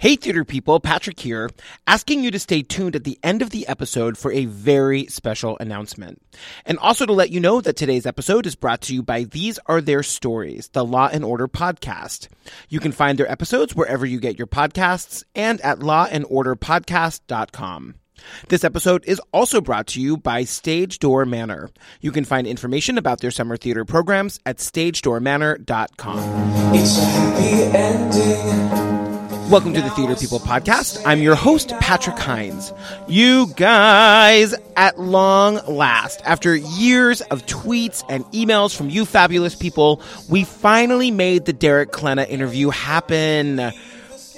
Hey, theater people, Patrick here, asking you to stay tuned at the end of the episode for a very special announcement. And also to let you know that today's episode is brought to you by These Are Their Stories, the Law and Order podcast. You can find their episodes wherever you get your podcasts and at lawandorderpodcast.com. This episode is also brought to you by Stage Door Manor. You can find information about their summer theater programs at stagedoormanor.com. It's a happy ending. Welcome to the Theater People podcast. I'm your host, Patrick Hinds. You guys, at long last, after years of tweets and emails from you fabulous people, we finally made the Derek Klena interview happen.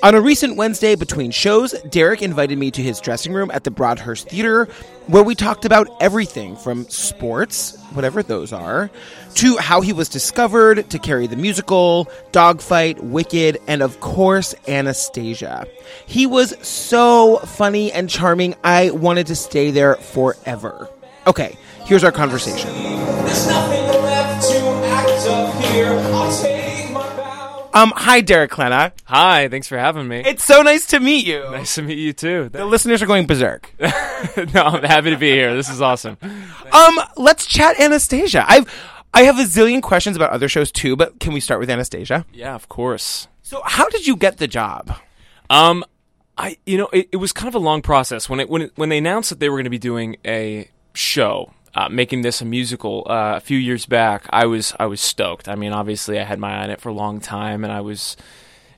On a recent Wednesday between shows, Derek invited me to his dressing room at the Broadhurst Theater, where we talked about everything from sports, whatever those are, to how he was discovered, to Carrie the musical, Dogfight, Wicked, and of course, Anastasia. He was so funny and charming, I wanted to stay there forever. Okay, here's our conversation. Um, hi, Derek Klena. Hi, thanks for having me. It's so nice to meet you. nice to meet you too. The listeners are going berserk. no, I'm happy to be here. This is awesome. Um, let's chat Anastasia. I've I have a zillion questions about other shows too, but can we start with Anastasia? Yeah, of course. So, how did you get the job? Um, I you know it, it was kind of a long process when it when it, when they announced that they were going to be doing a show. Uh, making this a musical uh, a few years back, I was I was stoked. I mean, obviously, I had my eye on it for a long time, and I was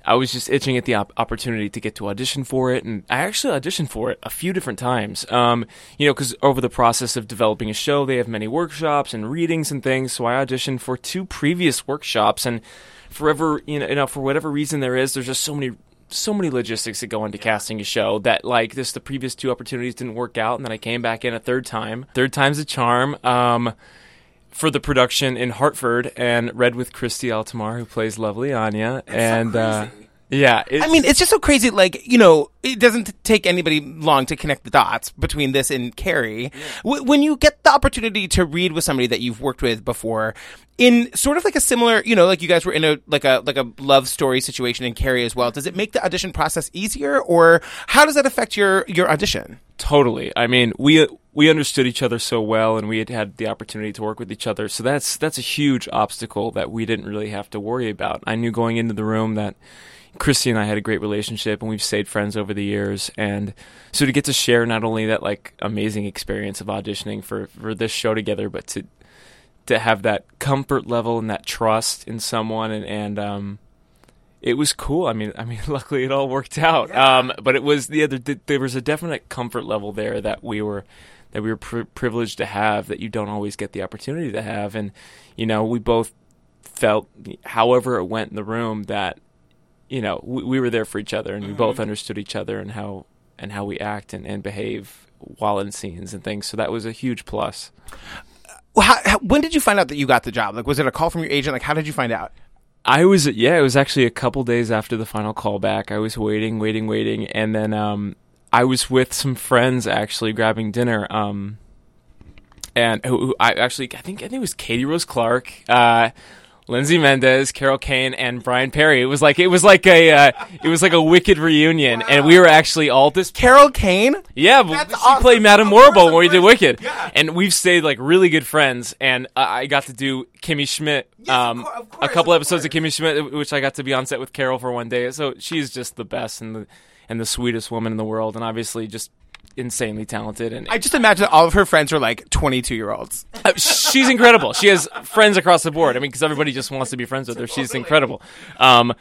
I was just itching at the op- opportunity to get to audition for it, and I actually auditioned for it a few different times. Um, you know, because over the process of developing a show, they have many workshops and readings and things. So I auditioned for two previous workshops, and forever, you know, you know, for whatever reason there is, there's just so many. So many logistics that go into casting a show that, like, this, the previous two opportunities didn't work out, and then I came back in a third time. Third time's a charm. Um, for the production in Hartford and read with Christy Altomare, who plays lovely Anya. and uh, yeah, I mean, it's just so crazy. Like, you know, it doesn't take anybody long to connect the dots between this and Carrie. W- when you get the opportunity to read with somebody that you've worked with before, in sort of like a similar, you know, like you guys were in a like a like a love story situation in Carrie as well. Does it make the audition process easier, or how does that affect your your audition? totally. I mean, we we understood each other so well, and we had had the opportunity to work with each other. So that's that's a huge obstacle that we didn't really have to worry about. I knew going into the room that. Christy and I had a great relationship, and we've stayed friends over the years. And so to get to share not only that like amazing experience of auditioning for for this show together, but to to have that comfort level and that trust in someone and, and um it was cool. I mean, I mean, luckily it all worked out. Um, but it was the other. There was a definite comfort level there that we were that we were pri privileged to have that you don't always get the opportunity to have. And you know, we both felt, however it went in the room, that you know we, we were there for each other and we both understood each other and how and how we act and, and behave while in scenes and things. So that was a huge plus. How, how, when did you find out that you got the job? Like, was it a call from your agent? Like, how did you find out? I was yeah, it was actually a couple days after the final callback. I was waiting, waiting, waiting, and then um, I was with some friends actually grabbing dinner. Um, and who, who I actually I think I think it was Katie Rose Clarke, uh, Lindsay Mendez, Carol Kane, and Bryan Perri. It was like it was like a uh, it was like a wicked reunion, and we were actually all this. Carol Kane. Yeah, That's she awesome. played Madame Of course, Morrible when we did. Wicked, Yeah. and we've stayed like really good friends. And uh, I got to do Kimmy Schmidt, um, cour- of a couple of episodes of course. Kimmy Schmidt, which I got to be on set with Carol for one day. So she's just the best and the and the sweetest woman in the world, and obviously just insanely talented. And I just imagine all of her friends are like twenty-two year olds. uh, she's incredible. She has friends across the board. I mean, because everybody just wants to be friends with her. She's incredible. Um,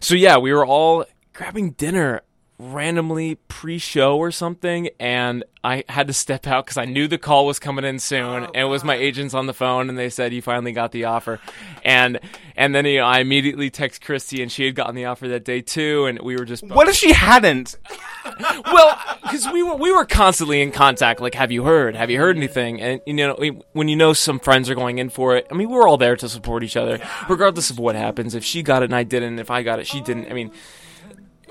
so yeah, we were all grabbing dinner randomly pre-show or something, and I had to step out because I knew the call was coming in soon, oh, and it was my agents on the phone, and they said you finally got the offer, and and then you know, I immediately text Christy, and she had gotten the offer that day too, and we were just What if she hadn't? well, because we were we were constantly in contact. Like, have you heard? Have you heard anything? And you know, when you know some friends are going in for it, I mean, we're all there to support each other, regardless of what happens. If she got it and I didn't, if I got it, she didn't. I mean,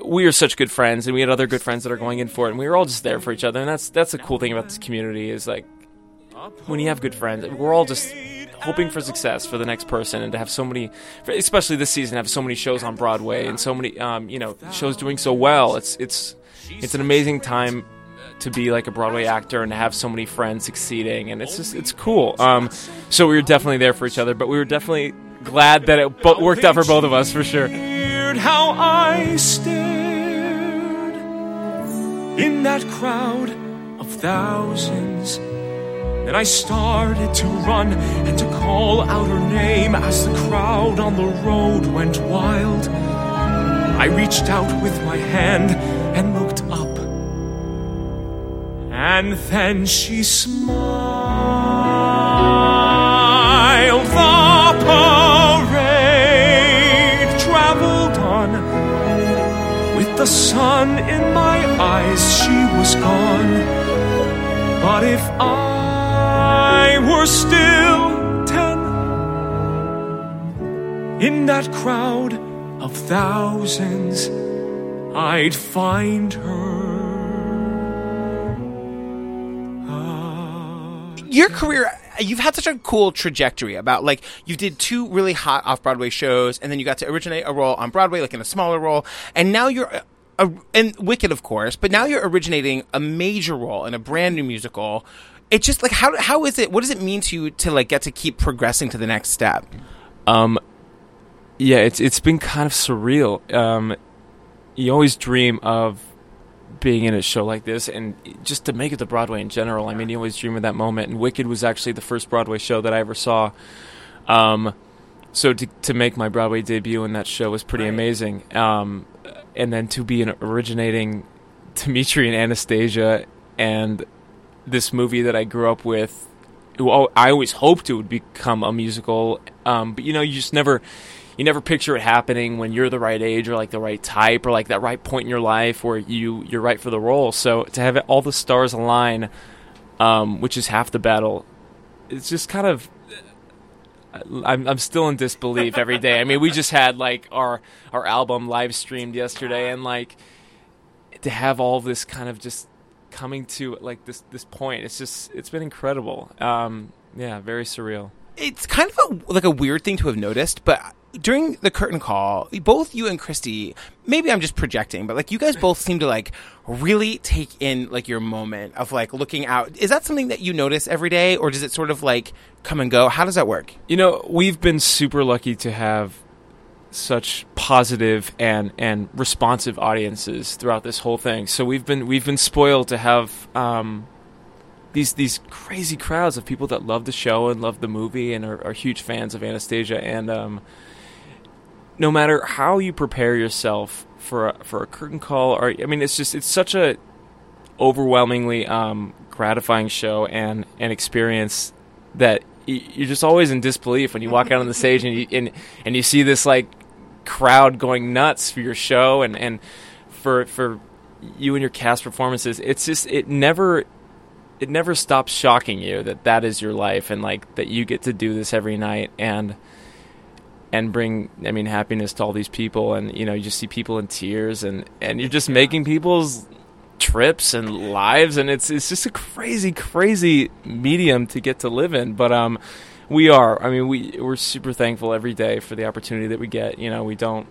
we are such good friends, and we had other good friends that are going in for it, and we were all just there for each other. And that's that's the cool thing about this community is like when you have good friends, we're all just hoping for success for the next person, and to have so many, especially this season, have so many shows on Broadway and so many, um, you know, shows doing so well. It's it's it's an amazing time to be like a Broadway actor and to have so many friends succeeding, and it's just it's cool. Um, so we were definitely there for each other, but we were definitely glad that it worked out for both of us for sure. In that crowd of thousands. Then I started to run and to call out her name as the crowd on the road went wild. I reached out with my hand and looked up. And then she smiled. The sun in my eyes, she was gone. But if I were still ten in that crowd of thousands, I'd find her. Ah. your career you've had such a cool trajectory about like you did two really hot off Broadway shows and then you got to originate a role on Broadway like in a smaller role and now you're a, and Wicked of course but now you're originating a major role in a brand new musical it's just like how how is it what does it mean to you to like get to keep progressing to the next step Um, yeah, it's it's been kind of surreal. Um, you always dream of being in a show like this, and just to make it to Broadway in general. I mean, you always dream of that moment. And Wicked was actually the first Broadway show that I ever saw. Um, so to to make my Broadway debut in that show was pretty amazing. Um, and then to be an originating Dimitri and Anastasia, and this movie that I grew up with who I always hoped it would become a musical. Um, but you know, you just never, you never picture it happening when you're the right age or like the right type or like that right point in your life where you you're right for the role. So to have it, all the stars align, um, which is half the battle, it's just kind of. I'm I'm still in disbelief every day. I mean, we just had like our our album live streamed yesterday, and like to have all this kind of just coming to like this this point it's just it's been incredible um yeah very surreal it's kind of a, like a weird thing to have noticed, but during the curtain call, both you and Christy, maybe I'm just projecting, but like you guys both seem to like really take in like your moment of like looking out. Is that something that you notice every day, or does it sort of like come and go? How does that work? you know we've been super lucky to have such positive and and responsive audiences throughout this whole thing so we've been we've been spoiled to have um these these crazy crowds of people that love the show and love the movie and are, are huge fans of Anastasia and um no matter how you prepare yourself for a, for a curtain call or I mean it's just it's such a overwhelmingly um, gratifying show and an experience that you're just always in disbelief when you walk out on the stage and you and, and you see this like crowd going nuts for your show and and for for you and your cast performances. It's just it never it never stops shocking you that that is your life and like that you get to do this every night. And and bring I mean happiness to all these people. And you know you just see people in tears and and you're just making people's trips and lives. And it's it's just a crazy crazy medium to get to live in. But um we are I mean we we're super thankful every day for the opportunity that we get. You know we don't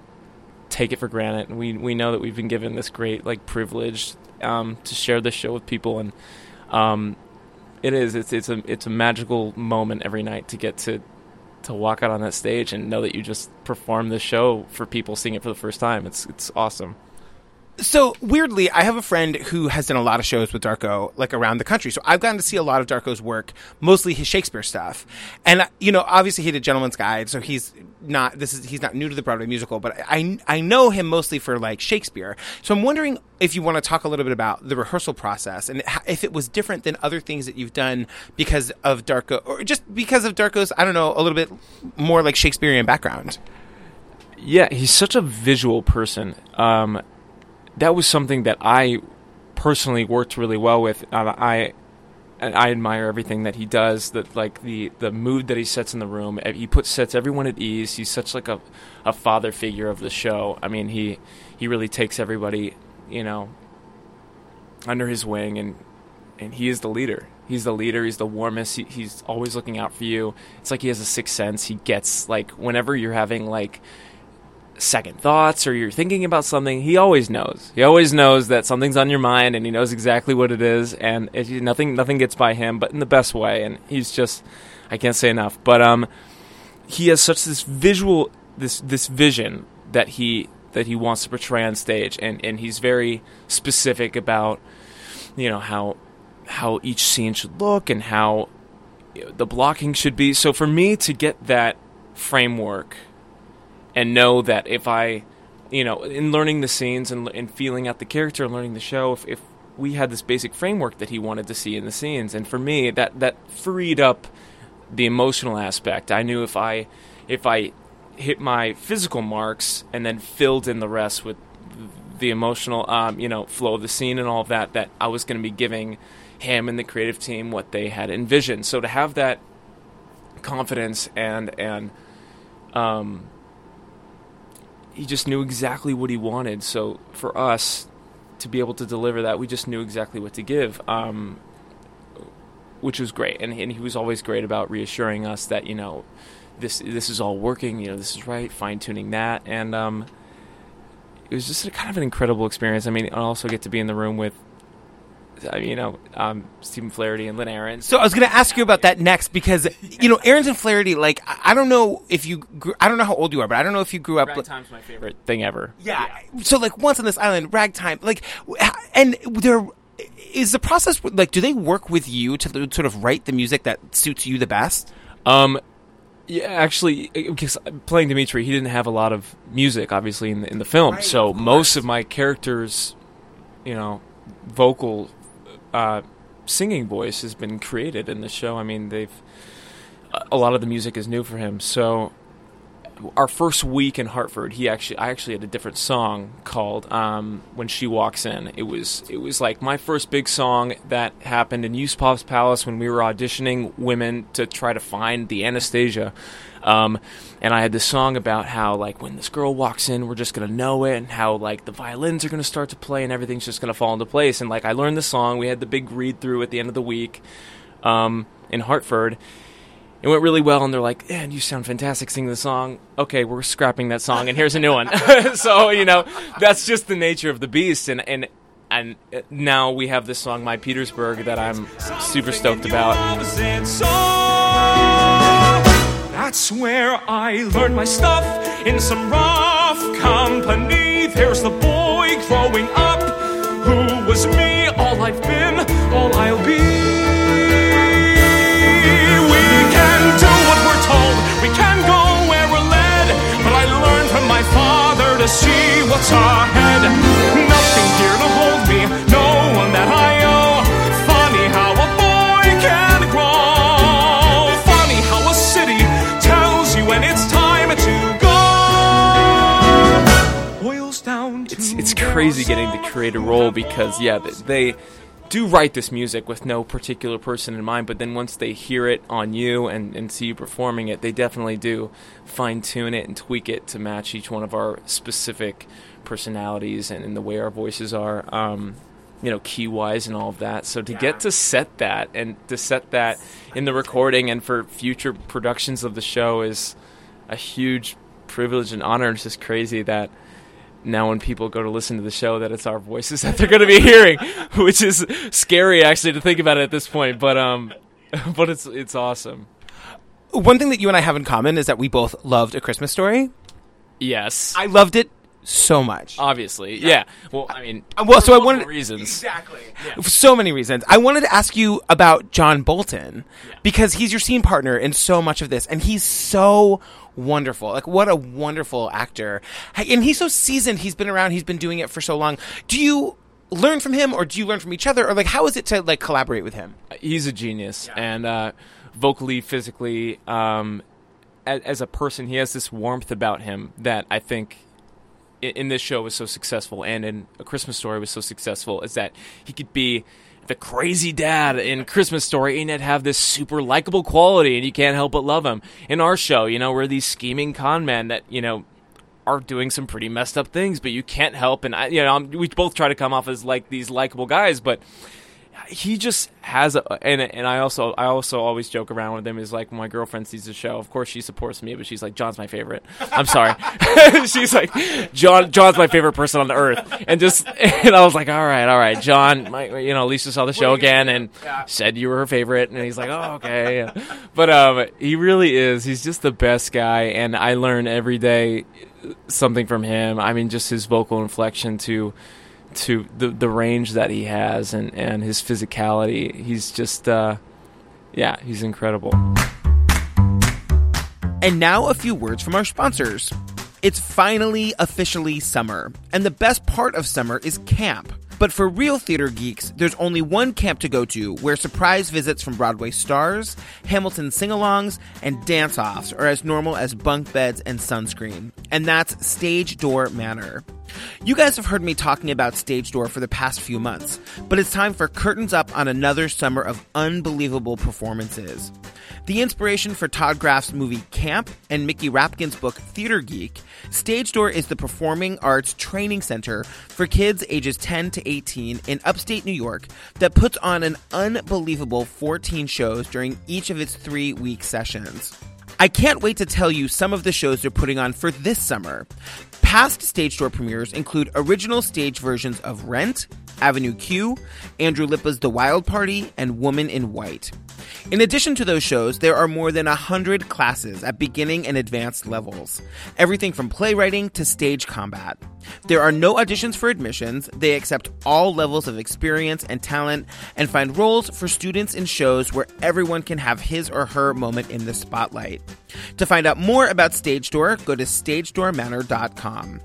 take it for granted. And we we know that we've been given this great like privilege um to share this show with people. And um it is it's it's a it's a magical moment every night to get to to walk out on that stage and know that you just performed the show for people seeing it for the first time. It's it's awesome. So weirdly, I have a friend who has done a lot of shows with Darko, like around the country. So I've gotten to see a lot of Darko's work, mostly his Shakespeare stuff. And uh, you know, obviously he did Gentleman's Guide, so he's not this is he's not new to the Broadway musical, but I I know him mostly for like Shakespeare. So I'm wondering if you want to talk a little bit about the rehearsal process and if it was different than other things that you've done because of Darko, or just because of Darko's I don't know a little bit more like Shakespearean background. Yeah, he's such a visual person. Um, that was something that I personally worked really well with. Uh, I and I admire everything that he does. That like the the mood that he sets in the room. eh, He puts sets everyone at ease. He's such like a a father figure of the show. I mean, he he really takes everybody, you know, under his wing and and he is the leader. He's the leader. He's the warmest. He, he's always looking out for you. It's like he has a sixth sense. He gets like whenever you're having like second thoughts or you're thinking about something, he always knows. He always knows that something's on your mind, and he knows exactly what it is. And nothing nothing gets by him, but in the best way. And he's just I can't say enough. But um, he has such this visual this this vision that he that he wants to portray on stage, and and he's very specific about you know how how each scene should look and how the blocking should be. So for me to get that framework and know that if I, you know, in learning the scenes and, and feeling out the character and learning the show, if, if we had this basic framework that he wanted to see in the scenes, and for me that that freed up the emotional aspect. I knew if I if I hit my physical marks and then filled in the rest with the emotional, um, you know, flow of the scene and all of that, that I was going to be giving him and the creative team what they had envisioned. So to have that confidence and and um, he just knew exactly what he wanted. So for us to be able to deliver that, we just knew exactly what to give, um, which was great. And, and he was always great about reassuring us that you know this this is all working. You know this is right, fine tuning that, and um, it was just a kind of an incredible experience. I mean, I also get to be in the room with you know, um, Stephen Flaherty and Lynn Ahrens. So I was going to ask you about that next because you know Ahrens and Flaherty. Like I don't know if you, grew, I don't know how old you are, but I don't know if you grew up. Ragtime's my favorite thing ever. Yeah. So like once on this island, ragtime, like, and there is the process like, do they work with you to sort of write the music that suits you the best? Um, yeah, actually, because playing Dimitri, he didn't have a lot of music, obviously, in the, in the film. Right, so of most of my characters, you know, vocal uh, singing voice has been created in the show. I mean, they've a- a lot of the music is new for him. So our first week in Hartford, he actually I actually had a different song called um, "When She Walks In." It was it was like my first big song that happened in Yusupov's Palace when we were auditioning women to try to find the Anastasia. Um, and I had this song about how like when this girl walks in, we're just gonna know it, and how like the violins are gonna start to play, and everything's just gonna fall into place. And like I learned the song, we had the big read through at the end of the week um, in Hartford. It went really well, and they're like, "Man, you sound fantastic singing the song." Okay, we're scrapping that song, and here's a new one. so you know, that's just the nature of the beast, and and and uh, now we have this song, "My Petersburg," that I'm super stoked about. That's where I learned my stuff in some rough company. There's the boy growing up who was me, all I've been, all I'll be. To see what's ahead. Nothing here to hold me, no one that I owe. Funny how a boy can grow. Funny how a city tells you when it's time to go. Boils down to It's it's crazy getting to create a role because yeah, th- they do write this music with no particular person in mind, but then once they hear it on you and, and see you performing it, they definitely do fine tune it and tweak it to match each one of our specific personalities and, and the way our voices are, um, you know, key wise and all of that. So to get to set that and to set that in the recording and for future productions of the show is a huge privilege and honor. It's just crazy that now when people go to listen to the show that it's our voices that they're going to be hearing, which is scary actually to think about it at this point. But um, but it's it's awesome. One thing that you and I have in common is that we both loved A Christmas Story. Yes, I loved it so much. obviously, yeah. Well, I mean, Uh, well, so I wanted reasons. exactly for so many reasons. I wanted to ask you about John Bolton because he's your scene partner in so much of this, and he's so wonderful. Like, what a wonderful actor, and he's so seasoned. He's been around. He's been doing it for so long. Do you learn from him, or do you learn from each other, or like how is it to like collaborate with him? he's a genius and uh, vocally physically um, as, as a person he has this warmth about him that i think in, this show was so successful and in a christmas story was so successful is that he could be the crazy dad in christmas story and yet have this super likable quality and you can't help but love him in our show you know we're these scheming con men that you know are doing some pretty messed up things, but you can't help. And I, you know, I'm- we both try to come off as like these likable guys, but he just has a and and I also I also always joke around with him is like when my girlfriend sees the show. Of course she supports me but she's like John's my favorite. I'm sorry. She's like John John's my favorite person on the earth. And just and I was like all right all right John my, you know Lisa saw the show again and said you were her favorite. And he's like oh okay. But um he really is he's just the best guy and I learn every day something from him. I mean just his vocal inflection to to the the range that he has and and his physicality. He's just uh, yeah, he's incredible. And now a few words from our sponsors. It's finally officially summer, and the best part of summer is camp. But for real theater geeks, there's only one camp to go to where surprise visits from Broadway stars, Hamilton sing alongs, and dance offs are as normal as bunk beds and sunscreen. And that's Stage Door Manor. You guys have heard me talking about Stage Door for the past few months, but it's time for curtains up on another summer of unbelievable performances. The inspiration for Todd Graff's movie Camp and Mickey Rapkin's book Theater Geek, Stage Door is the performing arts training center for kids ages 10 to 18 in upstate New York that puts on an unbelievable 14 shows during each of its three week sessions. I can't wait to tell you some of the shows they're putting on for this summer. Past stage door premieres include original stage versions of Rent, Avenue Q, Andrew Lippa's The Wild Party, and Woman in White. In addition to those shows, there are more than 100 classes at beginning and advanced levels. Everything from playwriting to stage combat. There are no auditions for admissions, they accept all levels of experience and talent, and find roles for students in shows where everyone can have his or her moment in the spotlight. To find out more about Stage Door, go to stagedoormanor.com.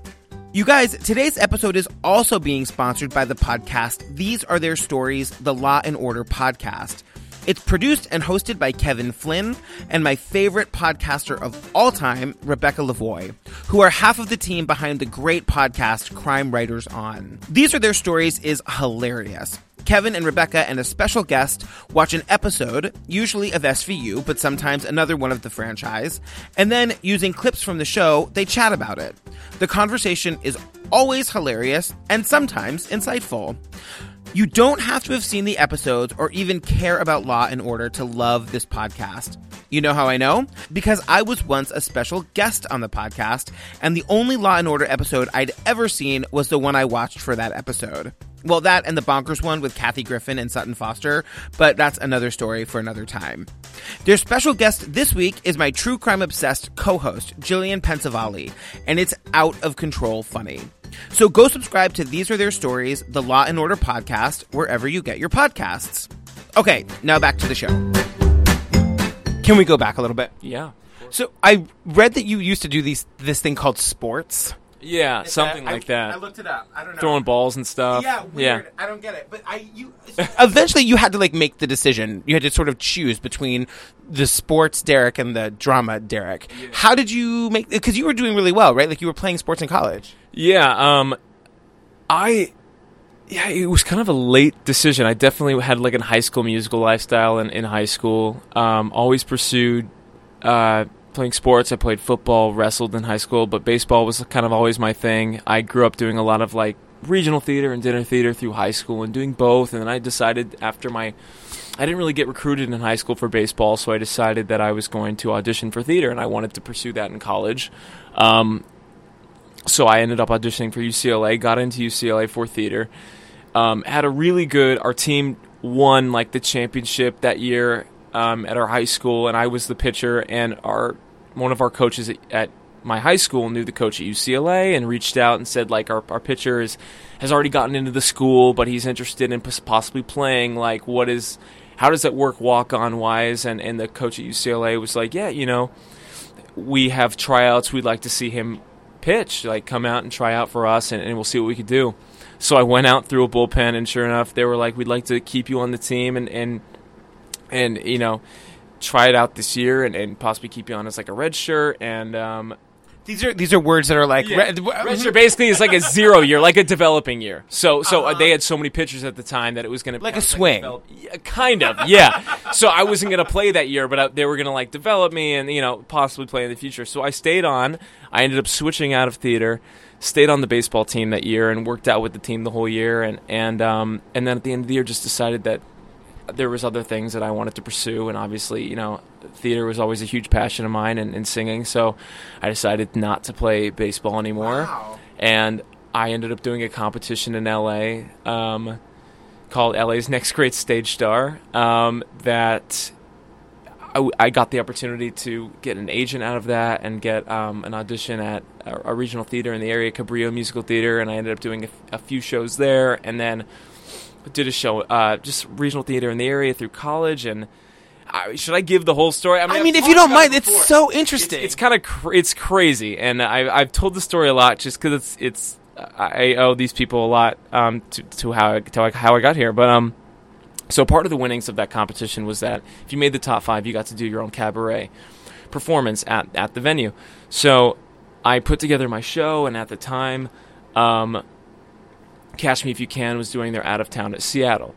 You guys, today's episode is also being sponsored by the podcast These Are Their Stories, the Law and Order podcast. It's produced and hosted by Kevin Flynn and my favorite podcaster of all time, Rebecca Lavoie, who are half of the team behind the great podcast Crime Writers On. These Are Their Stories is hilarious. Kevin and Rebecca and a special guest watch an episode, usually of SVU, but sometimes another one of the franchise, and then using clips from the show, they chat about it. The conversation is always hilarious and sometimes insightful. You don't have to have seen the episodes or even care about Law and Order to love this podcast. You know how I know? Because I was once a special guest on the podcast, and the only Law and Order episode I'd ever seen was the one I watched for that episode. Well, that and the Bonkers one with Kathy Griffin and Sutton Foster, but that's another story for another time. Their special guest this week is my true crime obsessed co host, Jillian Pensavalli, and it's out of control funny. So go subscribe to These Are Their Stories, the Law and Order podcast, wherever you get your podcasts. Okay, now back to the show. Can we go back a little bit? Yeah. So I read that you used to do these this thing called sports. Yeah, something like that. I looked it up. I don't know. Throwing balls and stuff. Yeah, weird. I don't get it. But I you eventually you had to like make the decision. You had to sort of choose between the sports Derek and the drama Derek. How did you make cuz you were doing really well, right? Like you were playing sports in college. Yeah, um I yeah, it was kind of a late decision. I definitely had like a high school musical lifestyle in, in high school. Um, always pursued uh, playing sports. I played football, wrestled in high school, but baseball was kind of always my thing. I grew up doing a lot of like regional theater and dinner theater through high school and doing both. And then I decided after my I didn't really get recruited in high school for baseball, so I decided that I was going to audition for theater, and I wanted to pursue that in college. Um, so I ended up auditioning for UCLA, got into UCLA for theater. Um, had a really good. Our team won like the championship that year um, at our high school, and I was the pitcher. And our one of our coaches at, at my high school knew the coach at UCLA and reached out and said like our our pitcher is has already gotten into the school, but he's interested in possibly playing. Like, what is how does that work walk on wise? And and the coach at UCLA was like, yeah, you know, we have tryouts. We'd like to see him pitch, like come out and try out for us, and, and we'll see what we could do. So I went out through a bullpen, and sure enough, they were like, "We'd like to keep you on the team, and and and you know, try it out this year, and, and possibly keep you on as like a red shirt." And um, These are these are words that are like yeah. red- red basically is like a zero year, like a developing year. So so uh, they had so many pitchers at the time that it was going to be. Like a swing. yeah, kind of, yeah. so I wasn't going to play that year, but I, they were going to like develop me and you know possibly play in the future. So I stayed on. I ended up switching out of theater, stayed on the baseball team that year and worked out with the team the whole year, and and um, and then at the end of the year, just decided that there was other things that I wanted to pursue, and obviously, you know, theater was always a huge passion of mine, and, and singing. So I decided not to play baseball anymore, Wow. and I ended up doing a competition in LA um, called LA's Next Great Stage Star. Um, that I got the opportunity to get an agent out of that and get um, an audition at a, a regional theater in the area, Cabrillo Musical Theater, and I ended up doing a few shows there, and then did a show, uh, just regional theater in the area through college. And I, should I give the whole story? I I've mean, if you don't about it mind, it's so interesting. It's, it's kind of cr- it's crazy, and I, I've told the story a lot just because it's it's I owe these people a lot um, to, to how I, to how I got here. But um, so part of the winnings of that competition was that if you made the top five, you got to do your own cabaret performance at at the venue. So I put together my show, and at the time, um, Catch Me If You Can was doing their out of town at Seattle.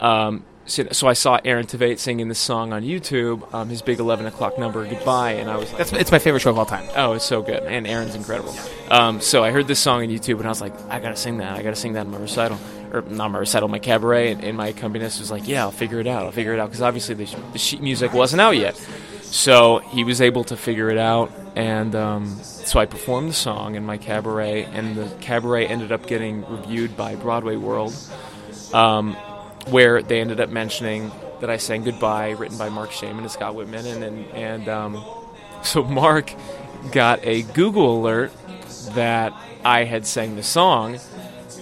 Um, so, so I saw Aaron Tveit singing this song on YouTube, um, his big 11 o'clock number, Goodbye, and I was like, That's it's my favorite show of all time. Oh, it's so good, and Aaron's incredible. Um, so I heard this song on YouTube, and I was like, I gotta sing that. I gotta sing that in my recital, or not my recital, my cabaret. And, and my accompanist was like, Yeah, I'll figure it out. I'll figure it out because obviously the, sh- the sheet music wasn't out yet. So he was able to figure it out, and um, so I performed the song in my cabaret, and the cabaret ended up getting reviewed by Broadway World, um, where they ended up mentioning that I sang "Goodbye," written by Marc Shaiman and Scott Wittman, and and, and um, so Marc got a Google alert that I had sang the song,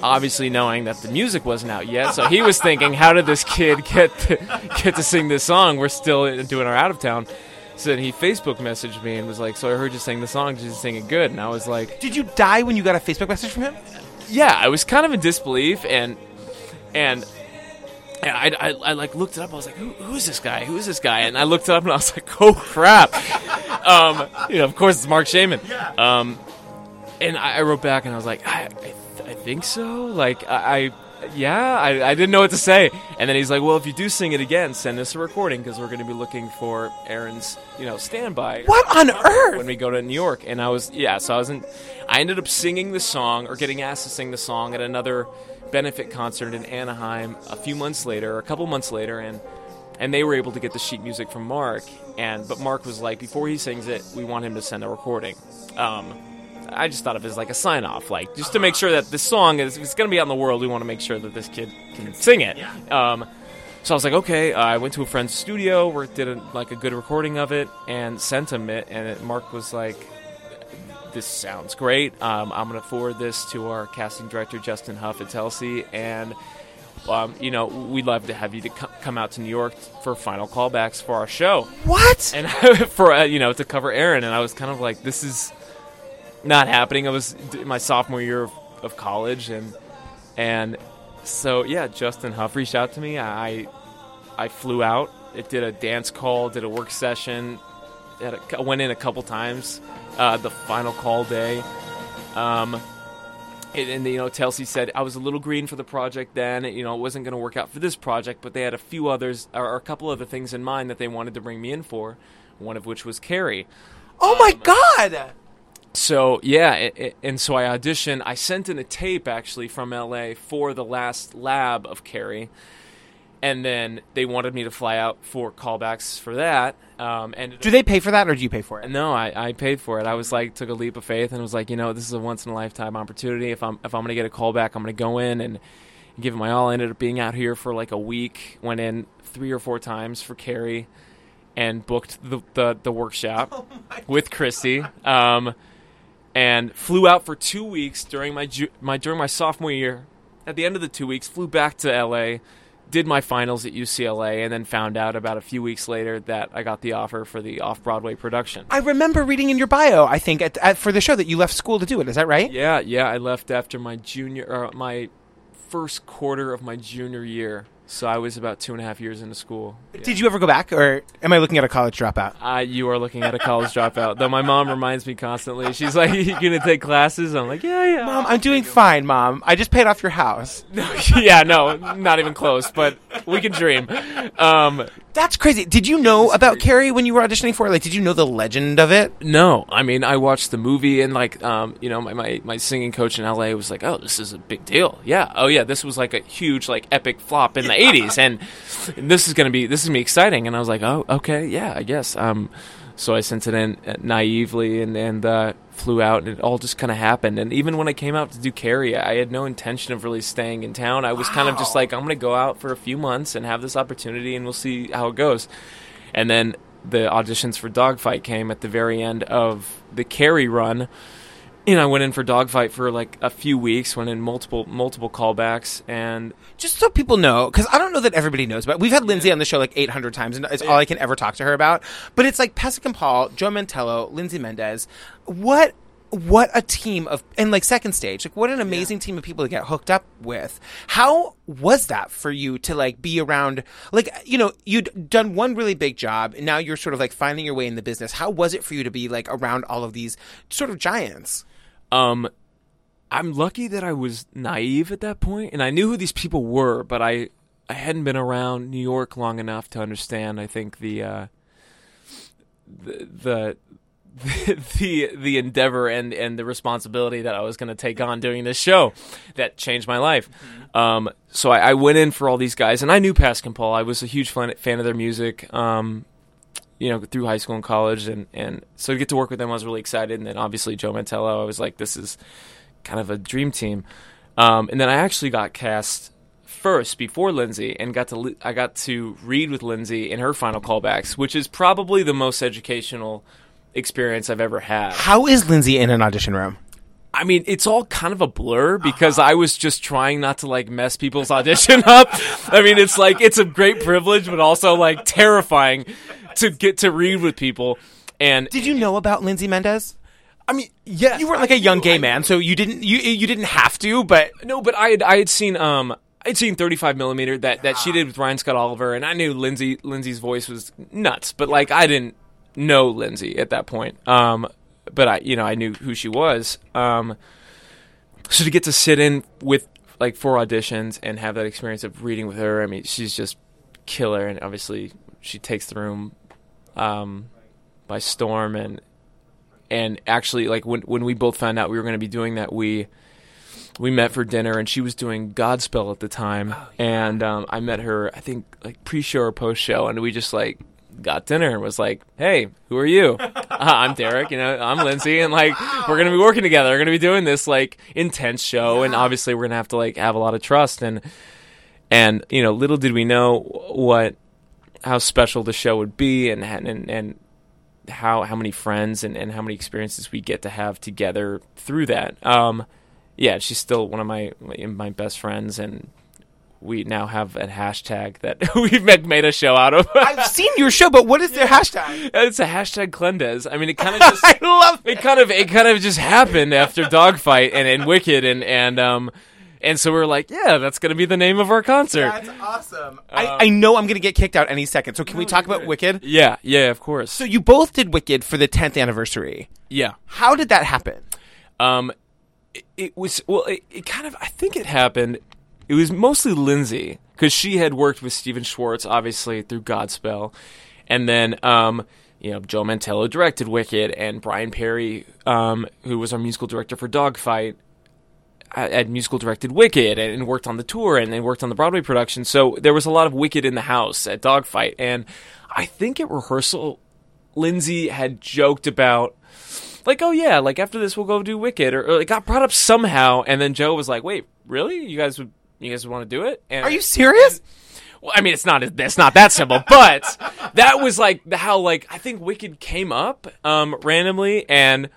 obviously knowing that the music wasn't out yet. So he was thinking, how did this kid get to, get to sing this song? We're still doing our out of town. So then he Facebook messaged me and was like, "So I heard you sing the song. Did you sing it good?" And I was like, Did you die when you got a Facebook message from him? yeah, I was kind of in disbelief and and. and I, I, I like looked it up. I was like, Who, "Who's this guy? Who's this guy?" And I looked it up, and I was like, "Oh crap!" um, you know, of course, it's Marc Shaiman. Um, and I, I wrote back, and I was like, "I, I, th- I think so." Like, I, I yeah, I, I didn't know what to say. And then he's like, "Well, if you do sing it again, send us a recording because we're going to be looking for Aaron's, you know, standby." What on earth? when we go to New York. And I was, yeah, so I wasn't, I ended up singing the song or getting asked to sing the song at another benefit concert in Anaheim a few months later, a couple months later, and and they were able to get the sheet music from Marc. And but Marc was like, before he sings it, we want him to send a recording. Um, I just thought of it as like a sign off, like just to make sure that this song is if it's going to be out in the world. We want to make sure that this kid can sing it. Um, so I was like, okay. Uh, I went to a friend's studio, where did a, like a good recording of it, and sent him it. And it, Marc was like, "This sounds great. Um, I'm going to forward this to our casting director, Justin Huff at Telsey, and um, you know, we'd love to have you to co- come out to New York for final callbacks for our show, What? and for uh, you know to cover Aaron." And I was kind of like, "This is not happening." I was in my sophomore year of, of college, and and so yeah, Justin Huff reached out to me. I I flew out. It did a dance call, did a work session. Had a, went in a couple times. Uh, the final call day. Um, and, and you know, Telsey said I was a little green for the project then. You know, it wasn't going to work out for this project, but they had a few others or a couple other things in mind that they wanted to bring me in for. One of which was Carrie. Oh my god! So yeah, it, it- and so I auditioned. I sent in a tape actually from LA for the last lab of Carrie, and then they wanted me to fly out for callbacks for that. Um, and Do they pay for that, or do you pay for it? no, I, I paid for it. I was like, took a leap of faith and was like, you know, this is a once in a lifetime opportunity. If I'm if I'm gonna get a callback, I'm gonna go in and give it my all. I ended up being out here for like a week. Went in three or four times for Carrie, and booked the the, the workshop with Christy. Um, and flew out for two weeks during my ju- my during my sophomore year. At the end of the two weeks, flew back to L.A did my finals at UCLA and then found out about a few weeks later that I got the offer for the off Broadway production. I remember reading in your bio, I think, at, at, for the show that you left school to do it. Is that right? Yeah, yeah, I left after my junior or my first quarter of my junior year. So I was about two and a half years into school. Did you ever go back, or am I looking at a college dropout? Uh, you are looking at a college dropout. Though my mom reminds me constantly. She's like, "You gonna take classes?" I'm like, "Yeah, yeah." Mom, I'm doing fine, Mom. I just paid off your house. yeah, no, not even close. But we can dream. Um, That's crazy. Did you know about Carrie when you were auditioning for it? Like, did you know the legend of it? No, I mean I watched the movie and like um you know my, my my singing coach in LA was like oh this is a big deal yeah oh yeah this was like a huge like epic flop in the 80s and, this is gonna be this is be exciting. And I was like oh okay yeah I guess. Um so I sent it in uh, naively and and uh, flew out and it all just kind of happened. And even when I came out to do Carrie I had no intention of really staying in town. I was kind of just like I'm gonna go out for a few months and have this opportunity and we'll see how it goes. And then the auditions for Dogfight came at the very end of the Carrie run. You know, I went in for Dogfight for like a few weeks, went in multiple multiple callbacks, and Just so people know, because I don't know that everybody knows about. We've had Lindsay on the show like 800 times, and it's all I can ever talk to her about. But it's like Pasek and Paul, Joe Mantello, Lindsay Mendez. What what a team of and like second stage like what an amazing team of people to get hooked up with how was that for you to like be around like you know you'd done one really big job and now you're sort of like finding your way in the business how was it for you to be like around all of these sort of giants um, I'm lucky that I was naive at that point, and I knew who these people were, but I I hadn't been around New York long enough to understand. I think the uh, the. the the the endeavor and and the responsibility that I was going to take on doing this show that changed my life. Um, so I, I went in for all these guys, and I knew Pasek and Paul. I was a huge fan, fan of their music. Um, you know, through high school and college, and and so to get to work with them, I was really excited. And then obviously Joe Mantello, I was like, this is kind of a dream team. Um, and then I actually got cast first before Lindsay, and got to li- I got to read with Lindsay in her final callbacks, which is probably the most educational experience I've ever had. how is lindsay in an audition room I mean, it's all kind of a blur because I was just trying not to like mess people's audition up. I mean, it's like it's a great privilege, but also like terrifying to get to read with people. And did you know about lindsay mendez I mean, yes, you weren't like a a young gay man so you didn't you you didn't have to but No, but I had I had seen um I'd seen 35 millimeter that that she did with Ryan Scott Oliver, and I knew Lindsay Lindsay's voice was nuts, but like I didn't know Lindsay at that point. Um, but I you know I knew who she was. Um, so to get to sit in with like four auditions and have that experience of reading with her, I mean, she's just killer, and obviously she takes the room um, by storm, and and actually like when when we both found out we were going to be doing that, we we met for dinner and she was doing Godspell at the time, and um, I met her I think like pre-show or post-show, and we just like got dinner and was like, "Hey, who are you? uh, I'm Derek. You know, I'm Lindsay, and like we're gonna be working together. We're gonna be doing this like intense show, and obviously we're gonna have to like have a lot of trust and and you know, little did we know what how special the show would be, and and and how how many friends and, and how many experiences we get to have together through that. Um, yeah, she's still one of my my best friends, and we now have a hashtag that we've made, a show out of. i've seen your show but what is their hashtag it's a hashtag Klendez. I mean, it kind of just i love it kind of it kind of just happened after Dogfight and, and Wicked and and um and so we are like, yeah, that's gonna be the name of our concert. That's awesome. I, I know I'm going to get kicked out any second. So can we talk about Wicked? Yeah, yeah, of course. So you both did Wicked for the 10th anniversary. yeah. How did that happen? Um, it, it was well. It, it kind of. I think it happened. It was mostly Lindsay because she had worked with Stephen Schwartz, obviously through Godspell, and then um, you know Joe Mantello directed Wicked, and Bryan Perri, um, who was our musical director for Dogfight, had had musical directed Wicked and, and worked on the tour and, and worked on the Broadway production. So there was a lot of Wicked in the house at Dogfight, and I think at rehearsal, Lindsay had joked about like, oh yeah, like after this we'll go do Wicked, or, or it got brought up somehow, and then Joe was like, wait, really? You guys would you guys would want to do it? And, Are you serious? Well, I mean, it's not it's not that simple, but that was like how like I think Wicked came up um, randomly, and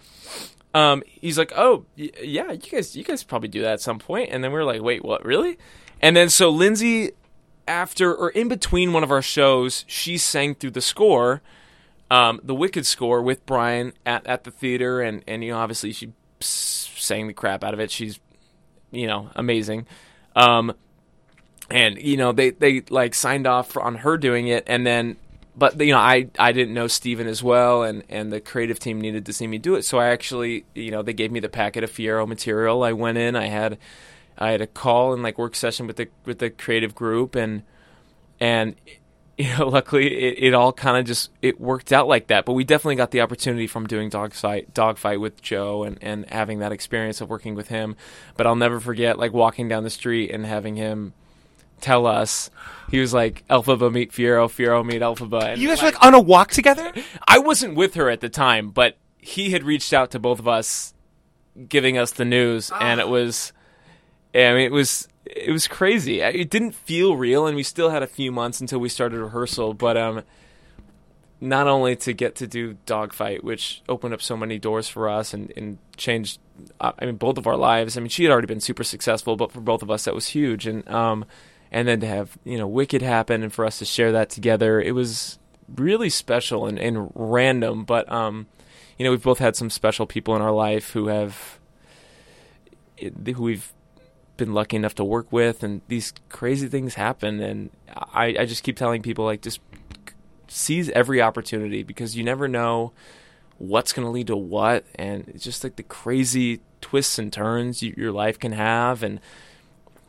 um, he's like, oh yeah, you guys you guys probably do that at some point, and then we were like, wait, what, really? And then so Lindsay, after or in between one of our shows, she sang through the score um, the Wicked score with Brian at, at the theater, and, and you know obviously she sang the crap out of it. She's you know amazing, um, and you know they they like signed off on her doing it, and then but you know I I didn't know Stephen as well, and and the creative team needed to see me do it, so I actually you know they gave me the packet of Fiyero material. I went in, I had I had a call and like work session with the with the creative group, and and you know, luckily it, it all kind of just it worked out like that. But we definitely got the opportunity from doing dogfight dogfight with Joe and and having that experience of working with him. But I'll never forget like walking down the street and having him tell us he was like Elphaba meet Fiyero, Fiyero meet Elphaba. And You guys were like on a walk together? I wasn't with her at the time, but he had reached out to both of us, giving us the news, and it was, I mean, it was it was crazy. It didn't feel real, and we still had a few months until we started rehearsal. But um, not only to get to do Dogfight, which opened up so many doors for us and, and changed, uh, I mean, both of our lives. I mean, she had already been super successful, but for both of us, that was huge. And um, and then to have you know Wicked happen, and for us to share that together, it was really special and, and random. But um, you know, we've both had some special people in our life who have who we've been lucky enough to work with, and these crazy things happen. And I, I just keep telling people like just seize every opportunity because you never know what's going to lead to what, and it's just like the crazy twists and turns you, your life can have, and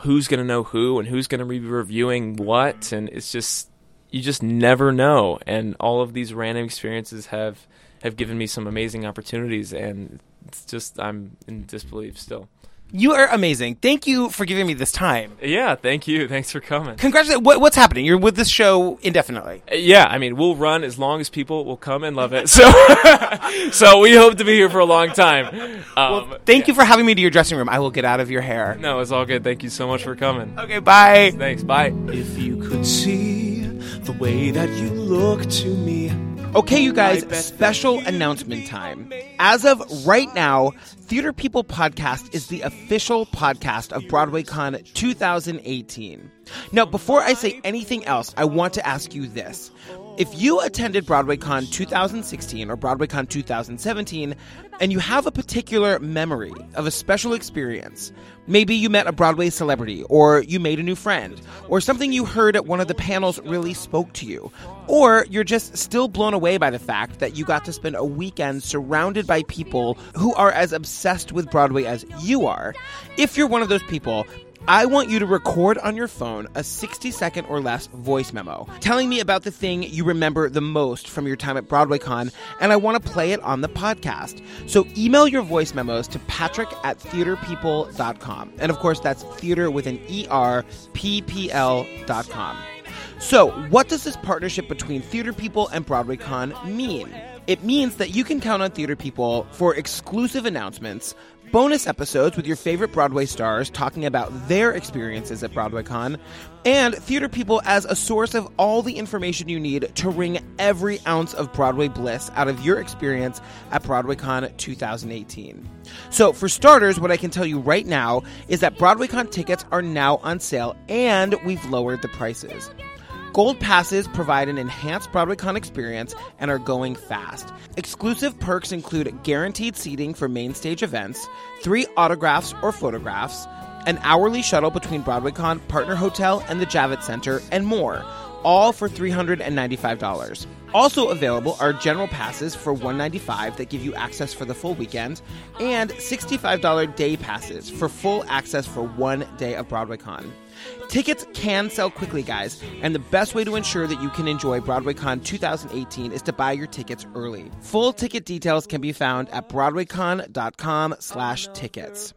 who's going to know who, and who's going to be reviewing what, and it's just you just never know. And all of these random experiences have have given me some amazing opportunities, and it's just I'm in disbelief still. You are amazing. Thank you for giving me this time. Yeah, thank you. Thanks for coming. Congratulations. What, what's happening? You're with this show indefinitely. Uh, Yeah, I mean, we'll run as long as people will come and love it. So, so we hope to be here for a long time. Um, Thank you for having me to your dressing room. I will get out of your hair. no, it's all good. Thank you so much for coming. Okay, bye. Thanks. Bye. If you could see the way that you look to me. Okay, you guys, special announcement time. As of right now, Theater People Podcast is the official podcast of BroadwayCon 2018. Now, before I say anything else, I want to ask you this. If you attended BroadwayCon 2016 or BroadwayCon 2017 and you have a particular memory of a special experience, maybe you met a Broadway celebrity or you made a new friend or something you heard at one of the panels really spoke to you, or you're just still blown away by the fact that you got to spend a weekend surrounded by people who are as obsessed with Broadway as you are. If you're one of those people, I want you to record on your phone a 60 second or less voice memo telling me about the thing you remember the most from your time at BroadwayCon, and I want to play it on the podcast. So email your voice memos to patrick at theaterpeople.com. And of course, that's theater with an E-R, P-P-L dot com. So, what does this partnership between Theater People and BroadwayCon mean? It means that you can count on Theater People for exclusive announcements, bonus episodes with your favorite Broadway stars talking about their experiences at BroadwayCon, and Theater People as a source of all the information you need to wring every ounce of Broadway bliss out of your experience at BroadwayCon 2018. So, for starters, what I can tell you right now is that BroadwayCon tickets are now on sale and we've lowered the prices. Gold passes provide an enhanced BroadwayCon experience and are going fast. Exclusive perks include guaranteed seating for main stage events, three autographs or photographs, an hourly shuttle between BroadwayCon, Partner Hotel, and the Javits Center, and more, all for $395. Also available are general passes for 195 that give you access for the full weekend, and $65 day passes for full access for one day of BroadwayCon. Tickets can sell quickly, guys, and the best way to ensure that you can enjoy BroadwayCon 2018 is to buy your tickets early. Full ticket details can be found at broadwaycon.com slash tickets.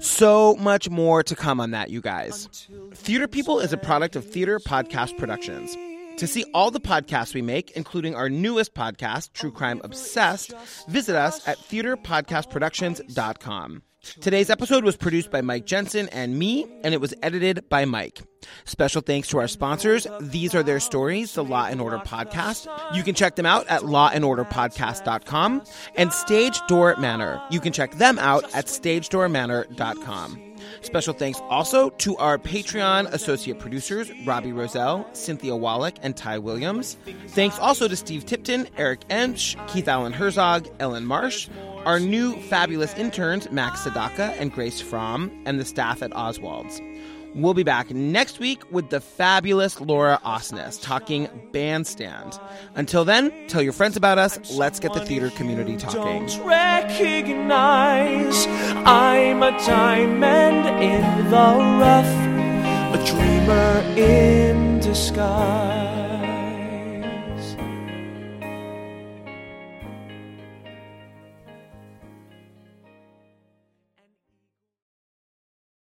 So much more to come on that, you guys. Theater People is a product of Theater Podcast Productions. To see all the podcasts we make, including our newest podcast, True Crime Obsessed, visit us at theaterpodcastproductions.com. Today's episode was produced by Mike Jensen and me, and it was edited by Mike. Special thanks to our sponsors. These are their stories, the Law and Order podcast. You can check them out at lawandorderpodcast.com and Stage Door Manor. You can check them out at stagedoormanor.com. Special thanks also to our Patreon associate producers, Robbie Rozelle, Cynthia Wallach, and Ty Williams. Thanks also to Steve Tipton, Eric Ench, Keith Allen Herzog, Ellen Marsh, our new fabulous interns, Max Sadaka and Grace Fromm, and the staff at Oswald's. We'll be back next week with the fabulous Laura Osnes talking bandstand. Until then, tell your friends about us. Let's get the theater community talking. Don't recognize I'm a diamond in the rough, a dreamer in